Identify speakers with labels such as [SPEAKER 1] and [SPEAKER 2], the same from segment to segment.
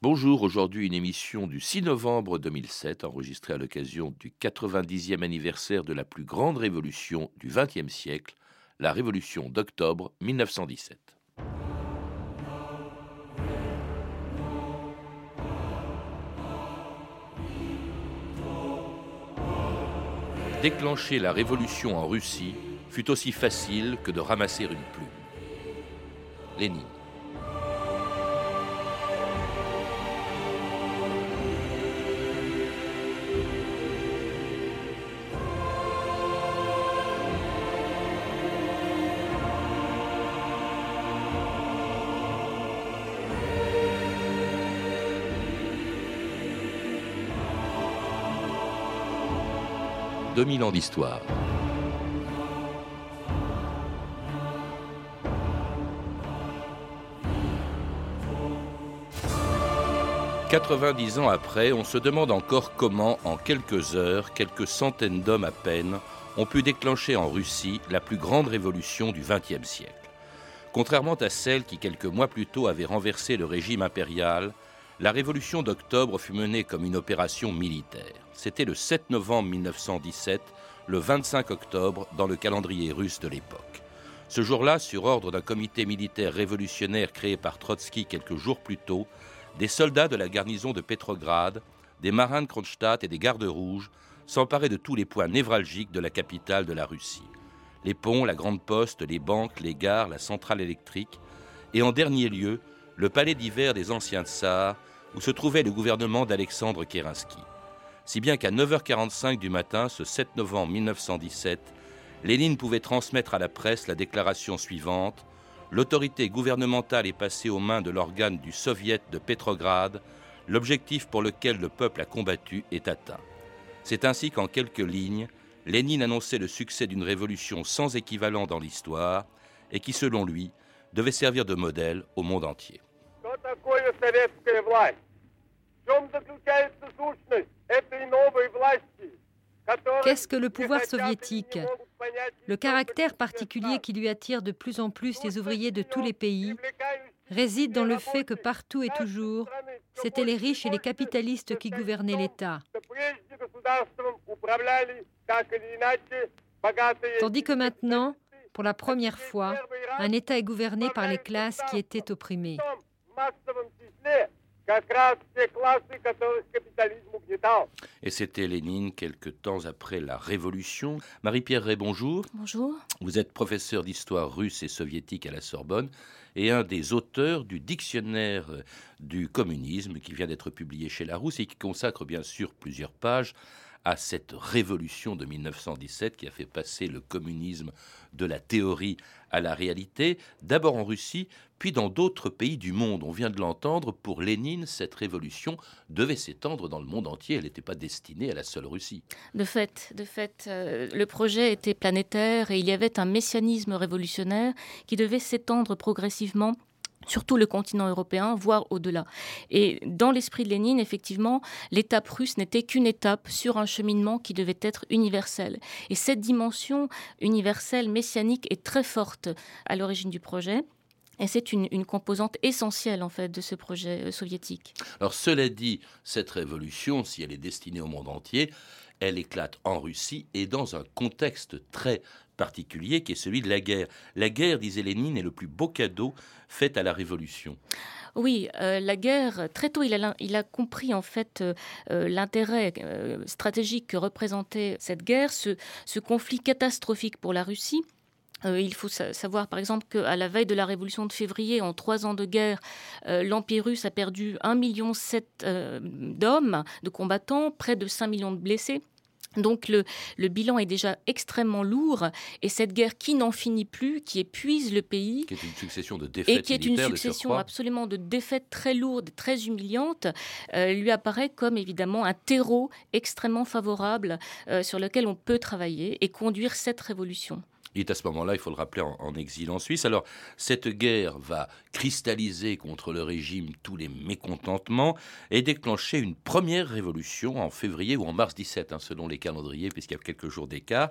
[SPEAKER 1] Bonjour, aujourd'hui une émission du 6 novembre 2007 enregistrée à l'occasion du 90e anniversaire de la plus grande révolution du XXe siècle, la révolution d'octobre 1917. Déclencher la révolution en Russie fut aussi facile que de ramasser une plume. Lénine. 2000 ans d'histoire. « 90 ans après, on se demande encore comment, en quelques heures, quelques centaines d'hommes à peine, ont pu déclencher en Russie la plus grande révolution du XXe siècle. Contrairement à celle qui, quelques mois plus tôt, avait renversé le régime impérial, la révolution d'octobre fut menée comme une opération militaire. C'était le 7 novembre 1917, le 25 octobre dans le calendrier russe de l'époque. Ce jour-là, sur ordre d'un comité militaire révolutionnaire créé par Trotsky quelques jours plus tôt, des soldats de la garnison de Petrograd, des marins de Kronstadt et des gardes rouges s'emparaient de tous les points névralgiques de la capitale de la Russie. Les ponts, la grande poste, les banques, les gares, la centrale électrique, et en dernier lieu, le palais d'hiver des anciens tsars, où se trouvait le gouvernement d'Alexandre Kerensky. Si bien qu'à 9h45 du matin, ce 7 novembre 1917, Lénine pouvait transmettre à la presse la déclaration suivante L'autorité gouvernementale est passée aux mains de l'organe du Soviet de Pétrograd. L'objectif pour lequel le peuple a combattu est atteint. C'est ainsi qu'en quelques lignes, Lénine annonçait le succès d'une révolution sans équivalent dans l'histoire et qui, selon lui, devait servir de modèle au monde entier.
[SPEAKER 2] Qu'est-ce que le pouvoir soviétique? Le caractère particulier qui lui attire de plus en plus les ouvriers de tous les pays réside dans le fait que partout et toujours, c'étaient les riches et les capitalistes qui gouvernaient l'État. Tandis que maintenant, pour la première fois, un État est gouverné par les classes qui étaient opprimées.
[SPEAKER 1] Et c'était Lénine quelque temps après la Révolution. Marie-Pierre Ray, bonjour.
[SPEAKER 3] Bonjour.
[SPEAKER 1] Vous êtes professeur d'histoire russe et soviétique à la Sorbonne et un des auteurs du dictionnaire du communisme qui vient d'être publié chez Larousse et qui consacre bien sûr plusieurs pages à cette révolution de 1917 qui a fait passer le communisme de la théorie à la réalité, d'abord en Russie, puis dans d'autres pays du monde. On vient de l'entendre, pour Lénine, cette révolution devait s'étendre dans le monde entier, elle n'était pas destinée à la seule Russie.
[SPEAKER 3] De fait, de fait euh, le projet était planétaire et il y avait un messianisme révolutionnaire qui devait s'étendre progressivement surtout le continent européen, voire au-delà. Et dans l'esprit de Lénine, effectivement, l'étape russe n'était qu'une étape sur un cheminement qui devait être universel. Et cette dimension universelle, messianique, est très forte à l'origine du projet. Et c'est une, une, composante essentielle en fait de ce projet euh, soviétique.
[SPEAKER 1] Alors cela dit, cette révolution, si elle est destinée au monde entier, elle éclate en Russie et dans un contexte très particulier qui est celui de la guerre. La guerre, disait Lénine, est le plus beau cadeau fait à la Révolution.
[SPEAKER 3] Oui, euh, la guerre, très tôt, il a, il a compris en fait euh, euh, l'intérêt stratégique que représentait cette guerre, ce, ce conflit catastrophique pour la Russie. Il faut savoir, par exemple, qu'à la veille de la révolution de février, en trois ans de guerre, l'Empire russe a perdu 1,7 million d'hommes, de combattants, près de 5 millions de blessés. Donc le, bilan est déjà extrêmement lourd et cette guerre qui n'en finit plus, qui épuise le pays,
[SPEAKER 1] qui est une succession de défaites
[SPEAKER 3] et qui est une succession absolument de défaites très lourdes, très humiliantes, euh, lui apparaît comme évidemment un terreau extrêmement favorable euh, sur lequel on peut travailler et conduire cette révolution.
[SPEAKER 1] Il est à ce moment-là, il faut le rappeler, en, exil en Suisse. Alors, cette guerre va cristalliser contre le régime tous les mécontentements et déclencher une première révolution en février ou en mars 17, hein, selon les calendriers, puisqu'il y a quelques jours d'écart,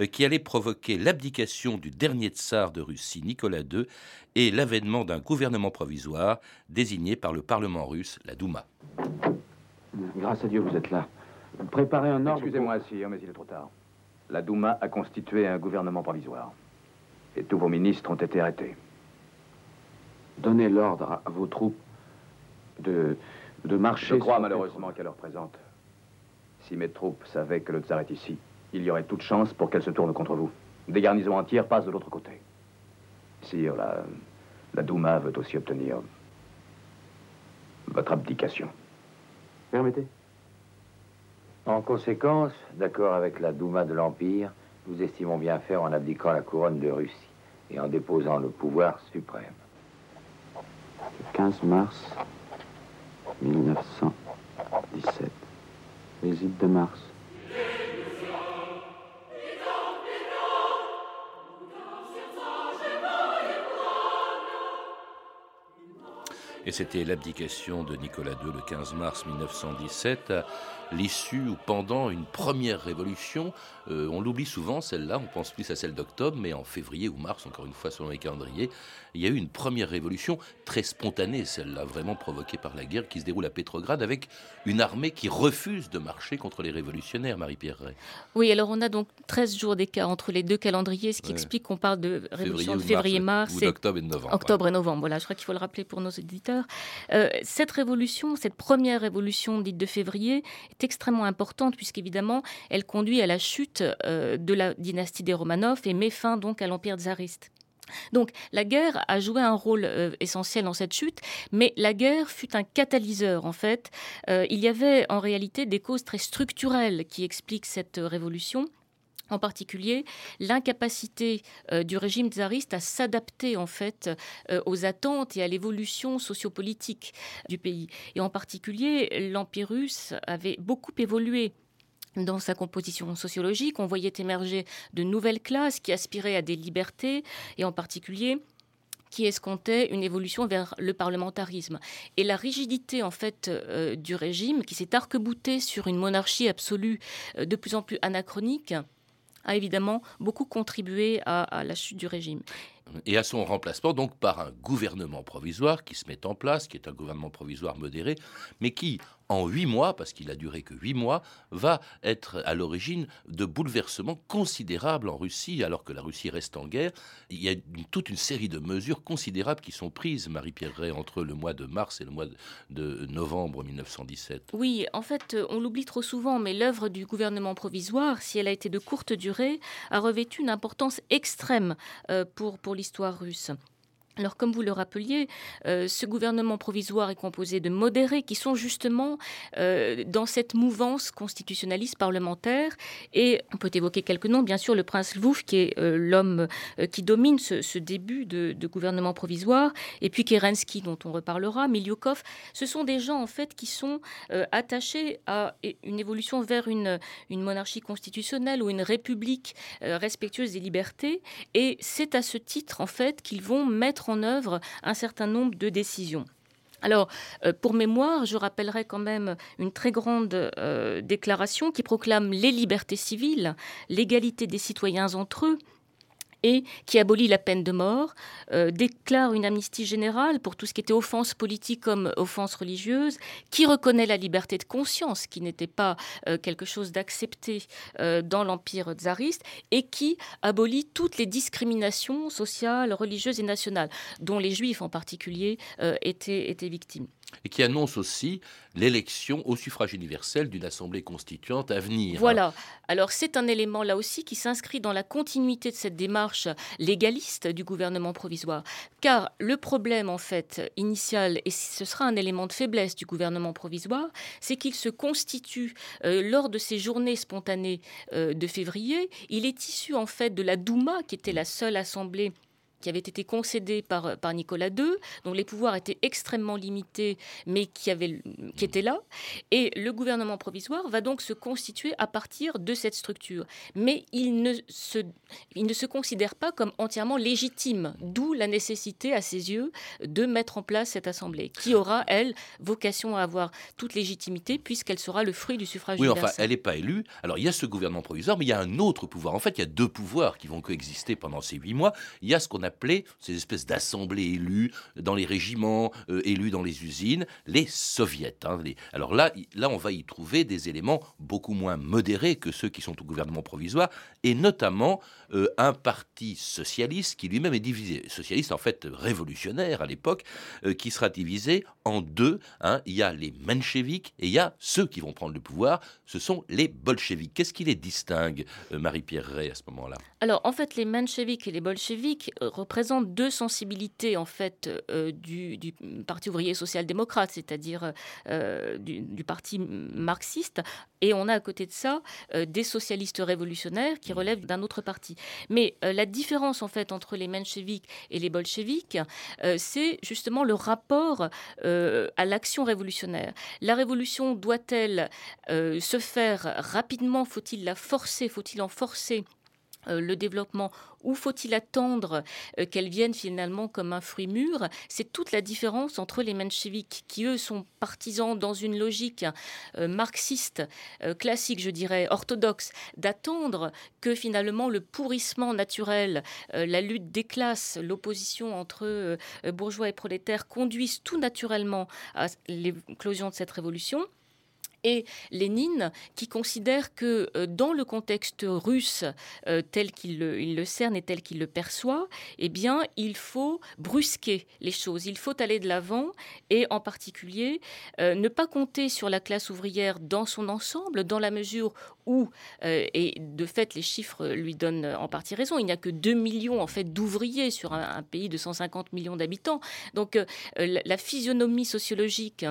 [SPEAKER 1] euh, qui allait provoquer l'abdication du dernier tsar de Russie, Nicolas II, et l'avènement d'un gouvernement provisoire désigné par le Parlement russe, la Douma.
[SPEAKER 4] Grâce à Dieu, vous êtes là. Préparez un ordre.
[SPEAKER 5] Excusez-moi, sire, mais il est trop tard. La Douma a constitué un gouvernement provisoire. Et tous vos ministres ont été arrêtés.
[SPEAKER 4] Donnez l'ordre à vos troupes de, de marcher.
[SPEAKER 5] Je crois malheureusement qu'à l'heure présente, si mes troupes savaient que le tsar est ici, il y aurait toute chance pour qu'elles se tournent contre vous. Des garnisons entières passent de l'autre côté. Sire, la, la Douma veut aussi obtenir votre abdication.
[SPEAKER 4] Permettez.
[SPEAKER 6] En conséquence, d'accord avec la Douma de l'Empire, nous estimons bien faire en abdiquant la couronne de Russie et en déposant le pouvoir suprême.
[SPEAKER 4] Le 15 mars 1917. Visite de mars.
[SPEAKER 1] Et c'était l'abdication de Nicolas II le 15 mars 1917 l'issue ou pendant une première révolution. Euh, on l'oublie souvent, celle-là, on pense plus à celle d'octobre, mais en février ou mars, encore une fois selon les calendriers, il y a eu une première révolution très spontanée, celle-là, vraiment provoquée par la guerre qui se déroule à Pétrograd avec une armée qui refuse de marcher contre les révolutionnaires, Marie-Pierre Ray.
[SPEAKER 3] Oui, alors on a donc 13 jours d'écart entre les deux calendriers, ce qui explique qu'on parle de révolution de février-mars.
[SPEAKER 1] Ou d'octobre et de novembre.
[SPEAKER 3] Octobre et novembre, voilà, je crois qu'il faut le rappeler pour nos éditeurs. Euh, cette révolution, cette première révolution dite de février, est extrêmement importante puisqu'évidemment, elle conduit à la chute euh, de la dynastie des Romanov et met fin donc à l'empire tsariste. Donc la guerre a joué un rôle euh, essentiel dans cette chute, mais la guerre fut un catalyseur en fait. Il y avait en réalité des causes très structurelles qui expliquent cette révolution en particulier l'incapacité euh, du régime tsariste à s'adapter en fait euh, aux attentes et à l'évolution sociopolitique du pays. Et en particulier, l'Empire russe avait beaucoup évolué dans sa composition sociologique. On voyait émerger de nouvelles classes qui aspiraient à des libertés et en particulier qui escomptait une évolution vers le parlementarisme. Et la rigidité en fait euh, du régime, qui s'est arc-boutée sur une monarchie absolue de plus en plus anachronique, a évidemment beaucoup contribué à, la chute du régime.
[SPEAKER 1] Et à son remplacement donc par un gouvernement provisoire qui se met en place, qui est un gouvernement provisoire modéré, mais qui, en huit mois, parce qu'il a duré que huit mois, va être à l'origine de bouleversements considérables en Russie, alors que la Russie reste en guerre. Il y a toute une série de mesures considérables qui sont prises, Marie-Pierre Ray, entre le mois de mars et le mois de novembre 1917.
[SPEAKER 3] Oui, en fait, on l'oublie trop souvent, mais l'œuvre du gouvernement provisoire, si elle a été de courte durée, a revêtu une importance extrême euh, pour, pour l'histoire russe. Alors, comme vous le rappeliez, euh, ce gouvernement provisoire est composé de modérés qui sont justement euh, dans cette mouvance constitutionnaliste parlementaire. Et on peut évoquer quelques noms, bien sûr, le prince Lvouf, qui est euh, l'homme qui domine ce, début de, gouvernement provisoire, et puis Kerensky, dont on reparlera, Miliukov. Ce sont des gens, en fait, qui sont attachés à une évolution vers une, une monarchie constitutionnelle ou une république respectueuse des libertés. Et c'est à ce titre, en fait, qu'ils vont mettre en œuvre un certain nombre de décisions. Alors, euh, pour mémoire, je rappellerai quand même une très grande euh, déclaration qui proclame les libertés civiles, l'égalité des citoyens entre eux, et qui abolit la peine de mort, euh, déclare une amnistie générale pour tout ce qui était offense politique comme offense religieuse, qui reconnaît la liberté de conscience, qui n'était pas euh, quelque chose d'accepté euh, dans l'empire tsariste, et qui abolit toutes les discriminations sociales, religieuses et nationales, dont les juifs en particulier étaient, étaient victimes
[SPEAKER 1] et qui annonce aussi l'élection au suffrage universel d'une assemblée constituante à venir.
[SPEAKER 3] Voilà. Alors c'est un élément là aussi qui s'inscrit dans la continuité de cette démarche légaliste du gouvernement provisoire. Car le problème en fait initial, et ce sera un élément de faiblesse du gouvernement provisoire, c'est qu'il se constitue euh, lors de ces journées spontanées euh, de février. Il est issu en fait de la Douma, qui était la seule assemblée qui avait été concédé par, par Nicolas II, dont les pouvoirs étaient extrêmement limités, mais qui, avait, qui étaient là. Et le gouvernement provisoire va donc se constituer à partir de cette structure. Mais il ne se, il ne se considère pas comme entièrement légitime, d'où la nécessité, à ses yeux, de mettre en place cette assemblée, qui aura, elle, vocation à avoir toute légitimité, puisqu'elle sera le fruit du suffrage
[SPEAKER 1] oui,
[SPEAKER 3] universel.
[SPEAKER 1] enfin, elle n'est pas élue. Alors, il y a ce gouvernement provisoire, mais il y a un autre pouvoir. En fait, il y a deux pouvoirs qui vont coexister pendant ces huit mois. Il y a ce qu'on ces espèces d'assemblées élues dans les régiments, euh, élus dans les usines, les soviets. hein, Alors là, là, on va y trouver des éléments beaucoup moins modérés que ceux qui sont au gouvernement provisoire, et notamment euh, un parti socialiste qui lui-même est divisé. Socialiste, en fait, révolutionnaire à l'époque, euh, qui sera divisé en deux. hein. Il y a les mencheviks et il y a ceux qui vont prendre le pouvoir. Ce sont les bolcheviks. Qu'est-ce qui les distingue, euh, Marie-Pierre Ray, à ce moment-là?
[SPEAKER 3] Alors, en fait, les mencheviks et les bolcheviks représentent deux sensibilités en fait du, Parti ouvrier social-démocrate, c'est-à-dire du, parti marxiste, et on a à côté de ça des socialistes révolutionnaires qui relèvent d'un autre parti. Mais euh, la différence en fait entre les mencheviks et les bolcheviks, euh, c'est justement le rapport euh, à l'action révolutionnaire. La révolution doit-elle se faire rapidement? Faut-il la forcer? Faut-il en forcer le développement ou faut-il attendre euh, qu'elle vienne finalement comme un fruit mûr? C'est toute la différence entre les mencheviks, qui eux sont partisans dans une logique euh, marxiste, euh, classique, je dirais, orthodoxe, d'attendre que finalement le pourrissement naturel, euh, la lutte des classes, l'opposition entre euh, bourgeois et prolétaires conduisent tout naturellement à l'éclosion de cette révolution et Lénine qui considère que euh, dans le contexte russe euh, tel qu'il le, cerne et tel qu'il le perçoit, eh bien, il faut brusquer les choses, il faut aller de l'avant et en particulier euh, ne pas compter sur la classe ouvrière dans son ensemble, dans la mesure où, et de fait les chiffres lui donnent en partie raison, il n'y a que 2 millions en fait d'ouvriers sur un, pays de 150 millions d'habitants. Donc la physionomie sociologique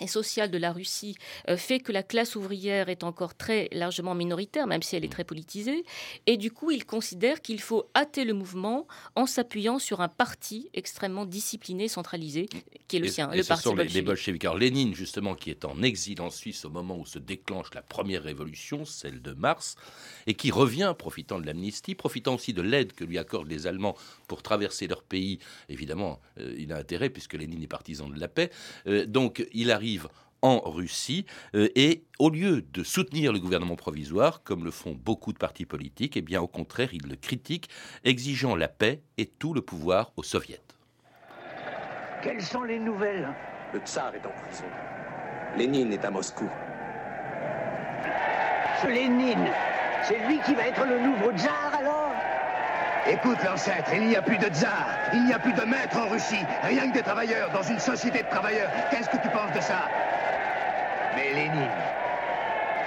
[SPEAKER 3] et sociale de la Russie euh, fait que la classe ouvrière est encore très largement minoritaire, même si elle est très politisée. Et du coup, il considère qu'il faut hâter le mouvement en s'appuyant sur un parti extrêmement discipliné, centralisé, qui est le
[SPEAKER 1] Et-
[SPEAKER 3] sien,
[SPEAKER 1] et
[SPEAKER 3] le
[SPEAKER 1] ce
[SPEAKER 3] parti
[SPEAKER 1] sont les, les
[SPEAKER 3] bolchevique.
[SPEAKER 1] bolcheviks. Alors Lénine, justement, qui est en exil en Suisse au moment où se déclenche la première révolution, celle de mars, et qui revient, profitant de l'amnistie, profitant aussi de l'aide que lui accordent les Allemands pour traverser leur pays. Évidemment, euh, il a intérêt, puisque Lénine est partisan de la paix. Euh, donc, il arrive en Russie euh, et au lieu de soutenir le gouvernement provisoire comme le font beaucoup de partis politiques, eh bien au contraire, il le critique, exigeant la paix et tout le pouvoir aux soviets.
[SPEAKER 7] Quelles sont les nouvelles?
[SPEAKER 8] Le tsar est en prison. Lénine est à Moscou.
[SPEAKER 7] Ce Lénine, c'est lui qui va être le nouveau tsar alors?
[SPEAKER 9] Écoute, l'ancêtre, il n'y a plus de tsar, il n'y a plus de maître en Russie, rien que des travailleurs dans une société de travailleurs. Qu'est-ce que tu penses de ça? Mais Lénine,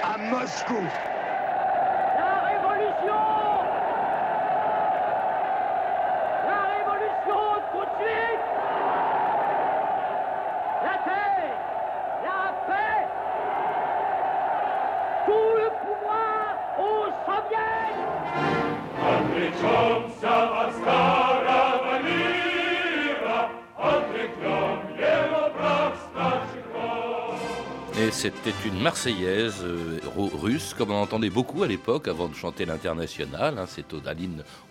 [SPEAKER 9] à Moscou,
[SPEAKER 1] Et c'était une Marseillaise euh, ru- russe, comme on entendait beaucoup à l'époque, avant de chanter l'international. hein. C'est au,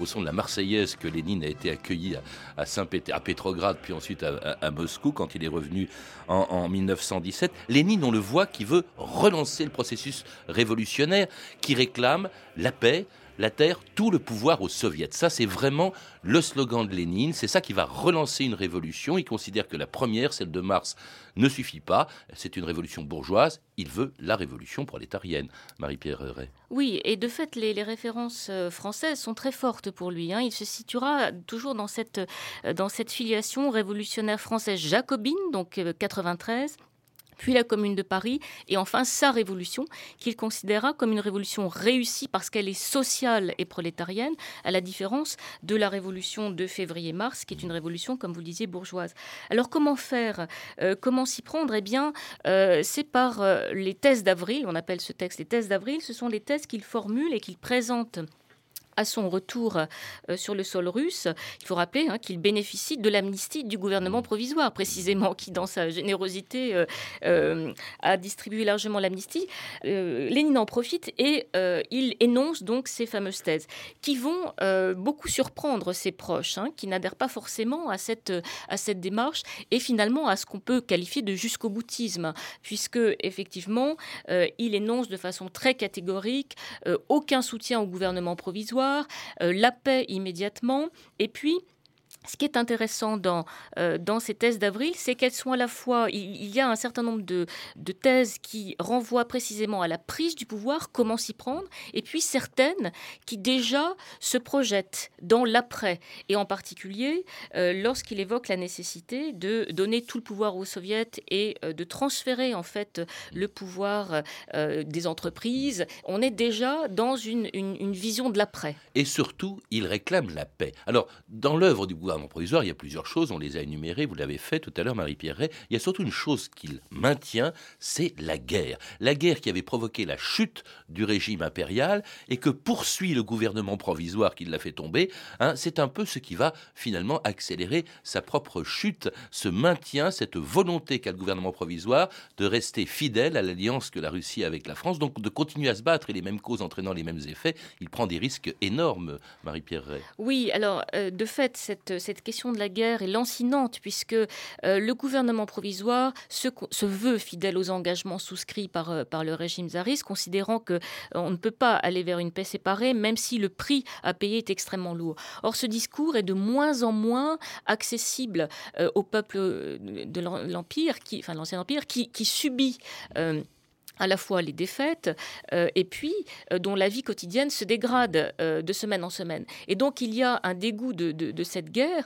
[SPEAKER 1] au son de la Marseillaise que Lénine a été accueilli à, à, Saint à Pétrograd, puis ensuite à Moscou, quand il est revenu en, en 1917. Lénine, on le voit, qui veut relancer le processus révolutionnaire, qui réclame la paix, la terre, tout le pouvoir aux soviets. Ça, c'est vraiment le slogan de Lénine. C'est ça qui va relancer une révolution. Il considère que la première, celle de mars, ne suffit pas. C'est une révolution bourgeoise. Il veut la révolution prolétarienne. Marie-Pierre Ray.
[SPEAKER 3] Oui, et de fait, les, références euh, françaises sont très fortes pour lui. hein. Il se situera toujours dans cette, euh, dans cette filiation révolutionnaire française jacobine, donc euh, 93 puis la Commune de Paris, et enfin sa révolution, qu'il considéra comme une révolution réussie parce qu'elle est sociale et prolétarienne, à la différence de la révolution de février-mars, qui est une révolution, comme vous le disiez, bourgeoise. Alors comment faire? Euh, Comment s'y prendre? Eh bien, euh, c'est par euh, les thèses d'avril, on appelle ce texte les thèses d'avril, ce sont les thèses qu'il formule et qu'il présente à son retour euh, sur le sol russe, il faut rappeler hein, qu'il bénéficie de l'amnistie du gouvernement provisoire, précisément, qui, dans sa générosité, euh, euh, a distribué largement l'amnistie. Lénine en profite et il énonce donc ces fameuses thèses qui vont beaucoup surprendre ses proches, hein, qui n'adhèrent pas forcément à cette, à cette démarche et finalement à ce qu'on peut qualifier de jusqu'au boutisme, puisque effectivement, il énonce de façon très catégorique aucun soutien au gouvernement provisoire euh, la paix immédiatement, et puis ce qui est intéressant dans, euh, dans ces thèses d'avril, c'est qu'elles sont à la fois, il, y a un certain nombre de, thèses qui renvoient précisément à la prise du pouvoir, comment s'y prendre, et puis certaines qui déjà se projettent dans l'après, et en particulier euh, lorsqu'il évoque la nécessité de donner tout le pouvoir aux soviets et euh, de transférer en fait le pouvoir des entreprises. On est déjà dans une, une, vision de l'après.
[SPEAKER 1] Et surtout, il réclame la paix. Alors, dans l'œuvre du provisoire, il y a plusieurs choses, on les a énumérées, vous l'avez fait tout à l'heure, Marie-Pierre Il y a surtout une chose qu'il maintient, c'est la guerre. La guerre qui avait provoqué la chute du régime impérial et que poursuit le gouvernement provisoire qui l'a fait tomber. Hein, c'est un peu ce qui va finalement accélérer sa propre chute, ce maintien, cette volonté qu'a le gouvernement provisoire de rester fidèle à l'alliance que la Russie a avec la France, donc de continuer à se battre et les mêmes causes entraînant les mêmes effets. Il prend des risques énormes, Marie-Pierre
[SPEAKER 3] Oui, alors euh, de fait, cette cette question de la guerre est lancinante puisque euh, le gouvernement provisoire se, veut fidèle aux engagements souscrits par, euh, le régime tsariste, considérant que euh, on ne peut pas aller vers une paix séparée, même si le prix à payer est extrêmement lourd. Or, ce discours est de moins en moins accessible au peuple de l'empire, qui, enfin l'ancien empire, qui subit à la fois les défaites euh, et puis euh, dont la vie quotidienne se dégrade euh, de semaine en semaine. Et donc il y a un dégoût de, de cette guerre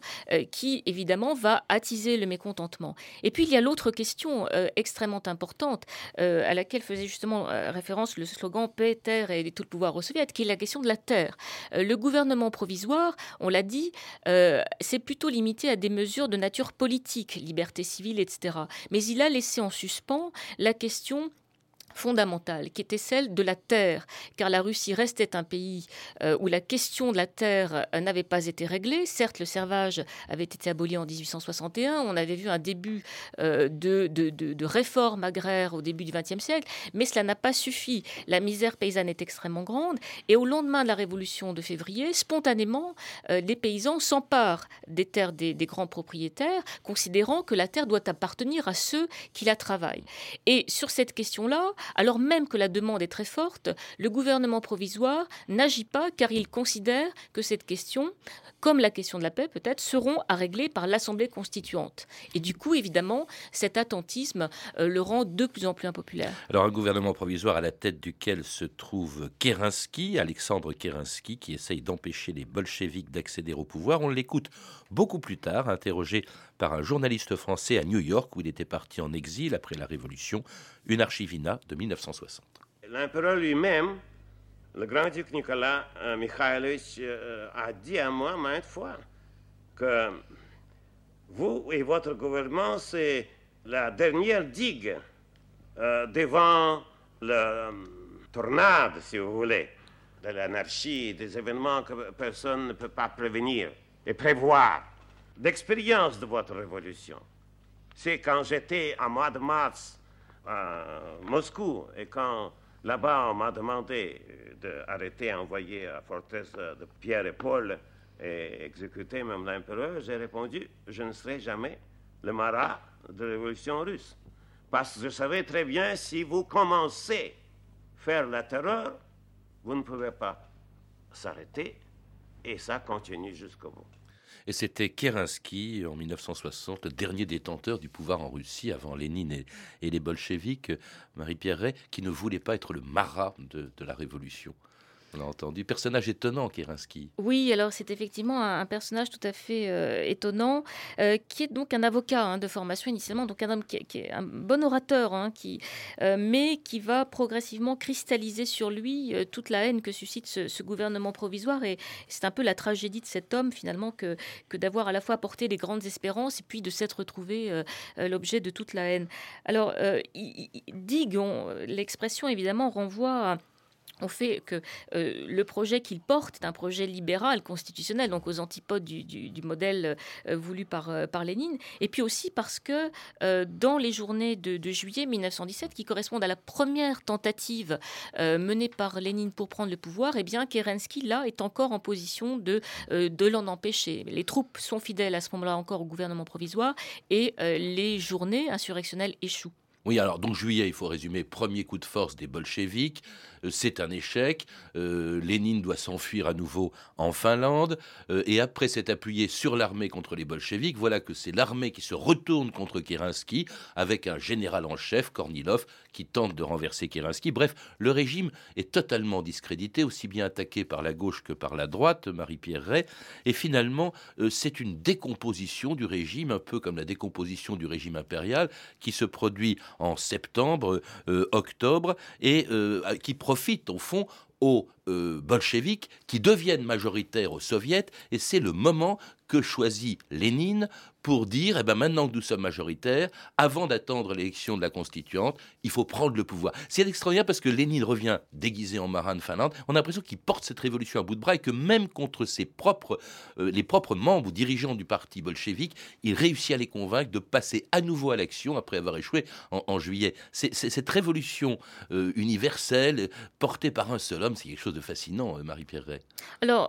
[SPEAKER 3] qui évidemment va attiser le mécontentement. Et puis il y a l'autre question extrêmement importante à laquelle faisait justement référence le slogan paix, terre et tout le pouvoir aux soviets, qui est la question de la terre. le gouvernement provisoire, on l'a dit, c'est plutôt limité à des mesures de nature politique, liberté civile, etc. Mais il a laissé en suspens la question fondamentale, qui était celle de la terre, car la Russie restait un pays euh, où la question de la terre euh, n'avait pas été réglée. Certes, le servage avait été aboli en 1861, on avait vu un début euh, de, de, de, réforme agraire au début du XXe siècle, mais cela n'a pas suffi. La misère paysanne est extrêmement grande, et au lendemain de la révolution de février, spontanément, les paysans s'emparent des terres des, des grands propriétaires, considérant que la terre doit appartenir à ceux qui la travaillent. Et sur cette question-là, alors même que la demande est très forte, le gouvernement provisoire n'agit pas car il considère que cette question, comme la question de la paix peut-être, seront à régler par l'Assemblée constituante. Et du coup, évidemment, cet attentisme euh, le rend de plus en plus impopulaire.
[SPEAKER 1] Alors un gouvernement provisoire à la tête duquel se trouve Kerensky, Alexandre Kerensky, qui essaye d'empêcher les bolcheviks d'accéder au pouvoir. On l'écoute beaucoup plus tard, interrogé par un journaliste français à New York où il était parti en exil après la Révolution, une archivina de 1960.
[SPEAKER 10] L'empereur lui-même, le grand-duc Nicolas euh, Mikhailovich, euh, a dit à moi maintes fois que vous et votre gouvernement, c'est la dernière digue euh, devant le tornade, si vous voulez, de l'anarchie, des événements que personne ne peut pas prévenir et prévoir d'expérience de votre révolution. C'est quand j'étais en mois de mars à Moscou et quand là-bas on m'a demandé d'arrêter envoyer à forteresse de Pierre et Paul et exécuter même l'empereur, j'ai répondu je ne serai jamais le marat de la révolution russe. Parce que je savais très bien si vous commencez à faire la terreur, vous ne pouvez pas s'arrêter et ça continue jusqu'au bout.
[SPEAKER 1] Et c'était Kerensky, en 1960, le dernier détenteur du pouvoir en Russie avant Lénine et, les bolcheviks, Marie-Pierre Ray, qui ne voulait pas être le marat de la révolution on a entendu. Personnage étonnant, Kerensky.
[SPEAKER 3] Oui, alors c'est effectivement un, personnage tout à fait euh, étonnant, euh, qui est donc un avocat hein, de formation initialement, donc un homme qui, est un bon orateur, hein, qui, euh, mais qui va progressivement cristalliser sur lui toute la haine que suscite ce, gouvernement provisoire. Et c'est un peu la tragédie de cet homme, finalement, que, que d'avoir à la fois porté les grandes espérances et puis de s'être retrouvé l'objet de toute la haine. Alors, Digue, l'expression évidemment renvoie à ont fait que euh, le projet qu'il porte est un projet libéral, constitutionnel, donc aux antipodes du, modèle euh, voulu par, euh, par Lénine, et puis aussi parce que dans les journées de, juillet 1917, qui correspondent à la première tentative menée par Lénine pour prendre le pouvoir, eh bien Kerensky, là, est encore en position de l'en empêcher. Les troupes sont fidèles à ce moment-là encore au gouvernement provisoire, et les journées insurrectionnelles échouent.
[SPEAKER 1] Oui, alors donc juillet, il faut résumer, premier coup de force des bolcheviks, euh, c'est un échec. Euh, Lénine doit s'enfuir à nouveau en Finlande. Euh, et après s'être appuyé sur l'armée contre les bolcheviks, voilà que c'est l'armée qui se retourne contre Kerensky avec un général en chef, Kornilov, qui tente de renverser Kerensky. Bref, le régime est totalement discrédité, aussi bien attaqué par la gauche que par la droite, Marie-Pierre Ray. Et finalement, c'est une décomposition du régime, un peu comme la décomposition du régime impérial, qui se produit en septembre, octobre, et qui profite au fond aux euh, bolcheviques qui deviennent majoritaires aux soviets et c'est le moment que choisit Lénine pour dire, eh ben maintenant que nous sommes majoritaires, avant d'attendre l'élection de la constituante, il faut prendre le pouvoir. C'est extraordinaire parce que Lénine revient déguisé en marin de Finlande. On a l'impression qu'il porte cette révolution à bout de bras et que même contre ses propres, euh, les propres membres ou dirigeants du parti bolchevique, il réussit à les convaincre de passer à nouveau à l'action après avoir échoué en, juillet. C'est cette révolution euh, universelle portée par un seul homme, c'est quelque chose de fascinant, euh, Marie-Pierre
[SPEAKER 3] Alors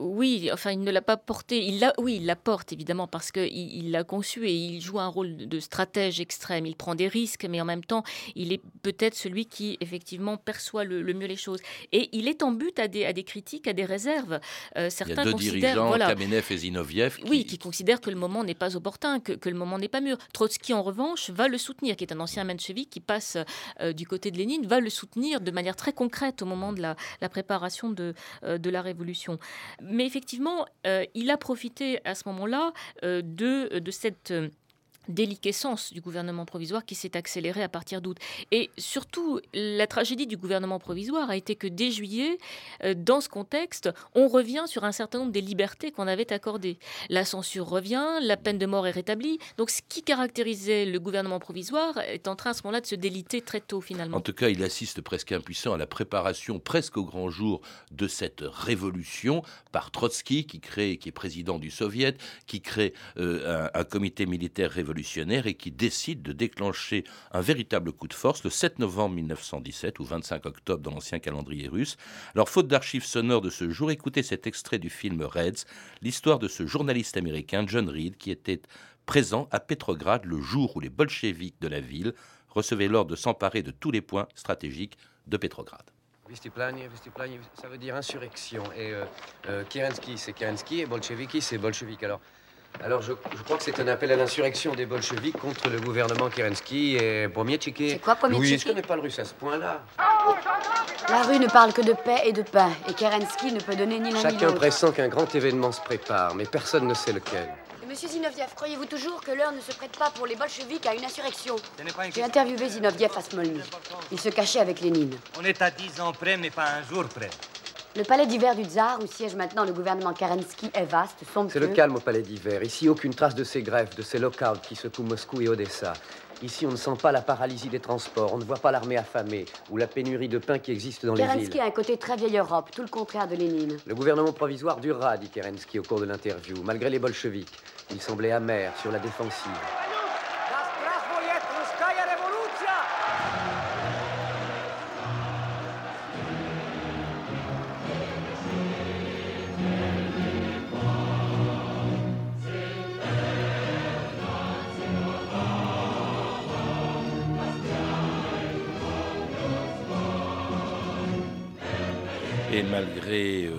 [SPEAKER 3] oui, enfin il ne l'a pas porté. Il l'a, oui, il la porte évidemment parce que il l'a conçu et il joue un rôle de stratège extrême. Il prend des risques, mais en même temps, il est peut-être celui qui, effectivement, perçoit le, mieux les choses. Et il est en but à des, à des critiques, à des réserves.
[SPEAKER 1] Euh, certains il y a deux dirigeants, voilà, Kamenev et Zinoviev.
[SPEAKER 3] Oui, qui considèrent que le moment n'est pas opportun, que, que, le moment n'est pas mûr. Trotsky, en revanche, va le soutenir, qui est un ancien menchevique qui passe euh, du côté de Lénine, va le soutenir de manière très concrète au moment de la, la de, euh, de la révolution. Mais effectivement, il a profité à ce moment-là de de cette euh, déliquescence du gouvernement provisoire qui s'est accélérée à partir d'août. Et surtout, la tragédie du gouvernement provisoire a été que dès juillet, euh, dans ce contexte, on revient sur un certain nombre des libertés qu'on avait accordées. La censure revient, la peine de mort est rétablie. Donc ce qui caractérisait le gouvernement provisoire est en train à ce moment-là de se déliter très tôt finalement.
[SPEAKER 1] En tout cas, il assiste presque impuissant à la préparation presque au grand jour de cette révolution par Trotsky qui crée, qui est président du Soviet, qui crée euh, un, un comité militaire révolutionnaire et qui décide de déclencher un véritable coup de force le 7 novembre 1917 ou 25 octobre dans l'ancien calendrier russe. Alors, faute d'archives sonores de ce jour, écoutez cet extrait du film Reds, l'histoire de ce journaliste américain, John Reed, qui était présent à Petrograd le jour où les bolcheviks de la ville recevaient l'ordre de s'emparer de tous les points stratégiques de Petrograd.
[SPEAKER 11] Vistiplanie, ça veut dire insurrection. Et euh, euh, Kerensky, c'est Kerensky, et bolcheviki, c'est bolchevique. Alors, alors, je, crois que c'est un appel à l'insurrection des bolcheviks contre le gouvernement Kerensky et Pomietchiki.
[SPEAKER 12] C'est quoi Pomietchiki
[SPEAKER 11] Oui, je connais pas le russe à ce point-là?
[SPEAKER 12] La rue ne parle que de paix et de pain, et Kerensky ne peut donner ni l'un ni
[SPEAKER 11] l'autre. Chacun pressent qu'un grand événement se prépare, mais personne ne sait lequel.
[SPEAKER 12] Monsieur Zinoviev, croyez-vous toujours que l'heure ne se prête pas pour les bolcheviks à une insurrection? J'ai interviewé Zinoviev à Smolny. Il se cachait avec Lénine.
[SPEAKER 13] On est à dix ans près, mais pas un jour près.
[SPEAKER 12] Le palais d'hiver du tsar, où siège maintenant le gouvernement Kerensky, est vaste, somptueux.
[SPEAKER 11] C'est le calme au palais d'hiver. Ici, aucune trace de ces grèves, de ces lockouts qui secouent Moscou et Odessa. Ici, on ne sent pas la paralysie des transports, on ne voit pas l'armée affamée ou la pénurie de pain qui existe dans les villes.
[SPEAKER 12] Kerensky a un côté très vieille Europe, tout le contraire de Lénine.
[SPEAKER 11] Le gouvernement provisoire durera, dit Kerensky au cours de l'interview, malgré les bolcheviks. Il semblait amer, sur la défensive.
[SPEAKER 1] Malgré euh,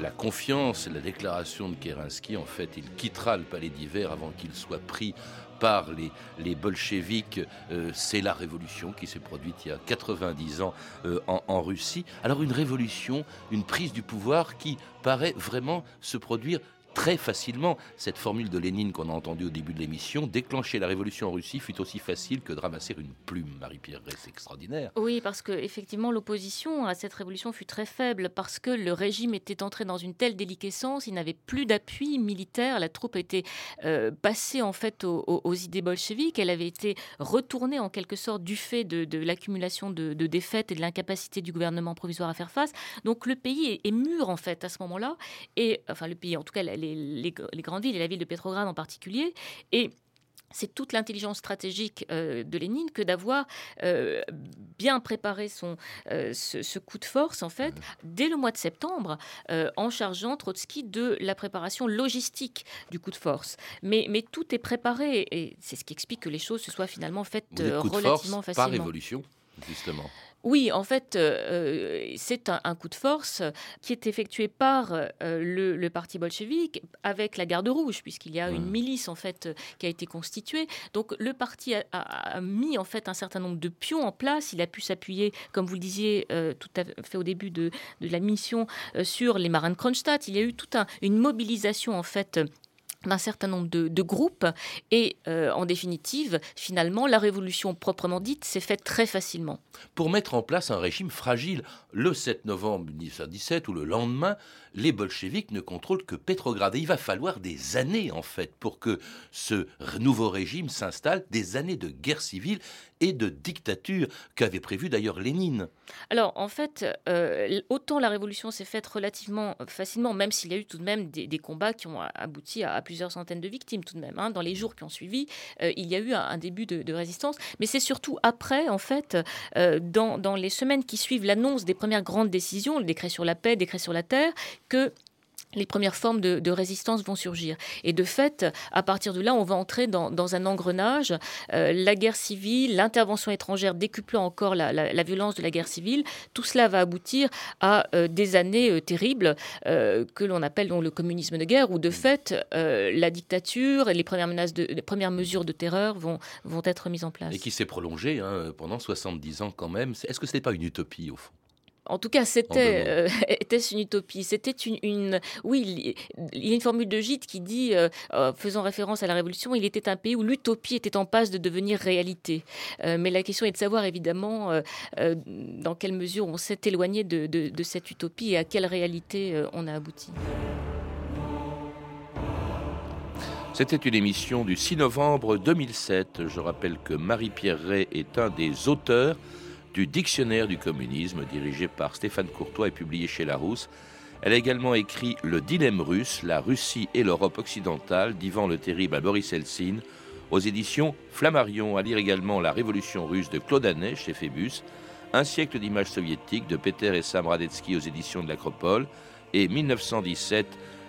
[SPEAKER 1] la confiance et la déclaration de Kerensky, en fait, il quittera le palais d'hiver avant qu'il soit pris par les, les bolcheviks. Euh, c'est la révolution qui s'est produite il y a 90 ans euh, en, en, Russie. Alors une révolution, une prise du pouvoir qui paraît vraiment se produire très facilement. Cette formule de Lénine qu'on a entendue au début de l'émission, déclencher la révolution en Russie fut aussi facile que de ramasser une plume, Marie-Pierre c'est extraordinaire.
[SPEAKER 3] Oui, parce que effectivement l'opposition à cette révolution fut très faible, parce que le régime était entré dans une telle déliquescence, il n'avait plus d'appui militaire, la troupe était euh, passée en fait aux, idées bolcheviques, elle avait été retournée en quelque sorte du fait de, l'accumulation de, défaites et de l'incapacité du gouvernement provisoire à faire face. Donc le pays est, mûr en fait à ce moment-là, et enfin le pays, en tout cas les, les, les grandes villes et la ville de Pétrograd en particulier, et c'est toute l'intelligence stratégique euh, de Lénine que d'avoir euh, bien préparé son, euh, ce, coup de force, en fait, dès le mois de septembre, en chargeant Trotsky de la préparation logistique du coup de force. Mais, mais tout est préparé, et c'est ce qui explique que les choses se soient finalement faites relativement facilement.
[SPEAKER 1] Par révolution, justement.
[SPEAKER 3] Oui, en fait, euh, c'est un, coup de force qui est effectué par euh, le, parti bolchevique avec la garde rouge, puisqu'il y a une milice en fait qui a été constituée. Donc le parti a, mis en fait un certain nombre de pions en place. Il a pu s'appuyer, comme vous le disiez euh, tout à fait au début de, la mission, sur les marins de Kronstadt. Il y a eu toute une mobilisation en fait d'un certain nombre de, groupes. Et euh, en définitive, finalement, la révolution proprement dite s'est faite très facilement.
[SPEAKER 1] Pour mettre en place un régime fragile, le 7 novembre 1917 ou le lendemain, les bolcheviks ne contrôlent que Petrograd. Et il va falloir des années, en fait, pour que ce nouveau régime s'installe, des années de guerre civile et de dictature qu'avait prévu d'ailleurs Lénine.
[SPEAKER 3] Alors, en fait, euh, autant la révolution s'est faite relativement facilement, même s'il y a eu tout de même des, combats qui ont abouti à, plusieurs centaines de victimes tout de même. Hein. Dans les jours qui ont suivi, euh, il y a eu un, début de, résistance. Mais c'est surtout après, en fait, euh, dans, dans les semaines qui suivent l'annonce des premières grandes décisions, le décret sur la paix, le décret sur la terre, que les premières formes de, résistance vont surgir. Et de fait, à partir de là, on va entrer dans, un engrenage. Euh, la guerre civile, l'intervention étrangère décuplant encore la, violence de la guerre civile, tout cela va aboutir à euh, des années euh, terribles que l'on appelle donc, le communisme de guerre, où de fait, la dictature et les premières, mesures de terreur vont, vont être mises en place.
[SPEAKER 1] Et qui s'est prolongée hein, pendant 70 ans quand même. Est-ce que ce n'est pas une utopie au fond?
[SPEAKER 3] En tout cas, c'était euh, était-ce une utopie? C'était une, oui, il y a une formule de Gide qui dit, euh, euh, faisant référence à la Révolution, il était un pays où l'utopie était en passe de devenir réalité. mais la question est de savoir évidemment dans quelle mesure on s'est éloigné de, de, cette utopie et à quelle réalité on a abouti.
[SPEAKER 1] C'était une émission du 6 novembre 2007. Je rappelle que Marie-Pierre Ray est un des auteurs du Dictionnaire du communisme, dirigé par Stéphane Courtois et publié chez Larousse. Elle a également écrit Le dilemme russe, la Russie et l'Europe occidentale, d'Ivan le Terrible à Boris Helsin, aux éditions Flammarion. À lire également La Révolution russe de Claude Anet chez Phébus, Un siècle d'images soviétiques de Peter et Sam Radetzky aux éditions de l'Acropole, et 1917,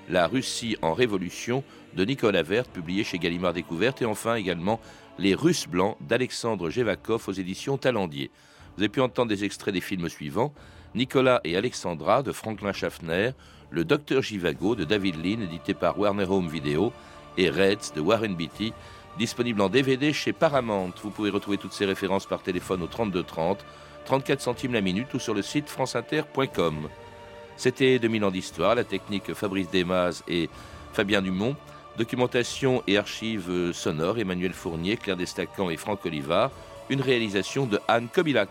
[SPEAKER 1] La Russie en révolution de Nicolas Vert, publié chez Gallimard Découverte, et enfin également Les Russes blancs d'Alexandre Jevakov aux éditions Talendier. Vous avez pu entendre des extraits des films suivants Nicolas et Alexandra de Franklin Schaffner, Le Docteur Jivago de David Lean, édité par Warner Home Video, et Reds de Warren Beatty, disponible en DVD chez Paramount. Vous pouvez retrouver toutes ces références par téléphone au 32 30, 34 centimes la minute ou sur le site franceinter.com. C'était 2000 ans d'histoire, la technique Fabrice Desmaz et Fabien Dumont. Documentation et archives sonores Emmanuel Fournier, Claire Destacan et Franck Olivard une réalisation de Anne Kobilac.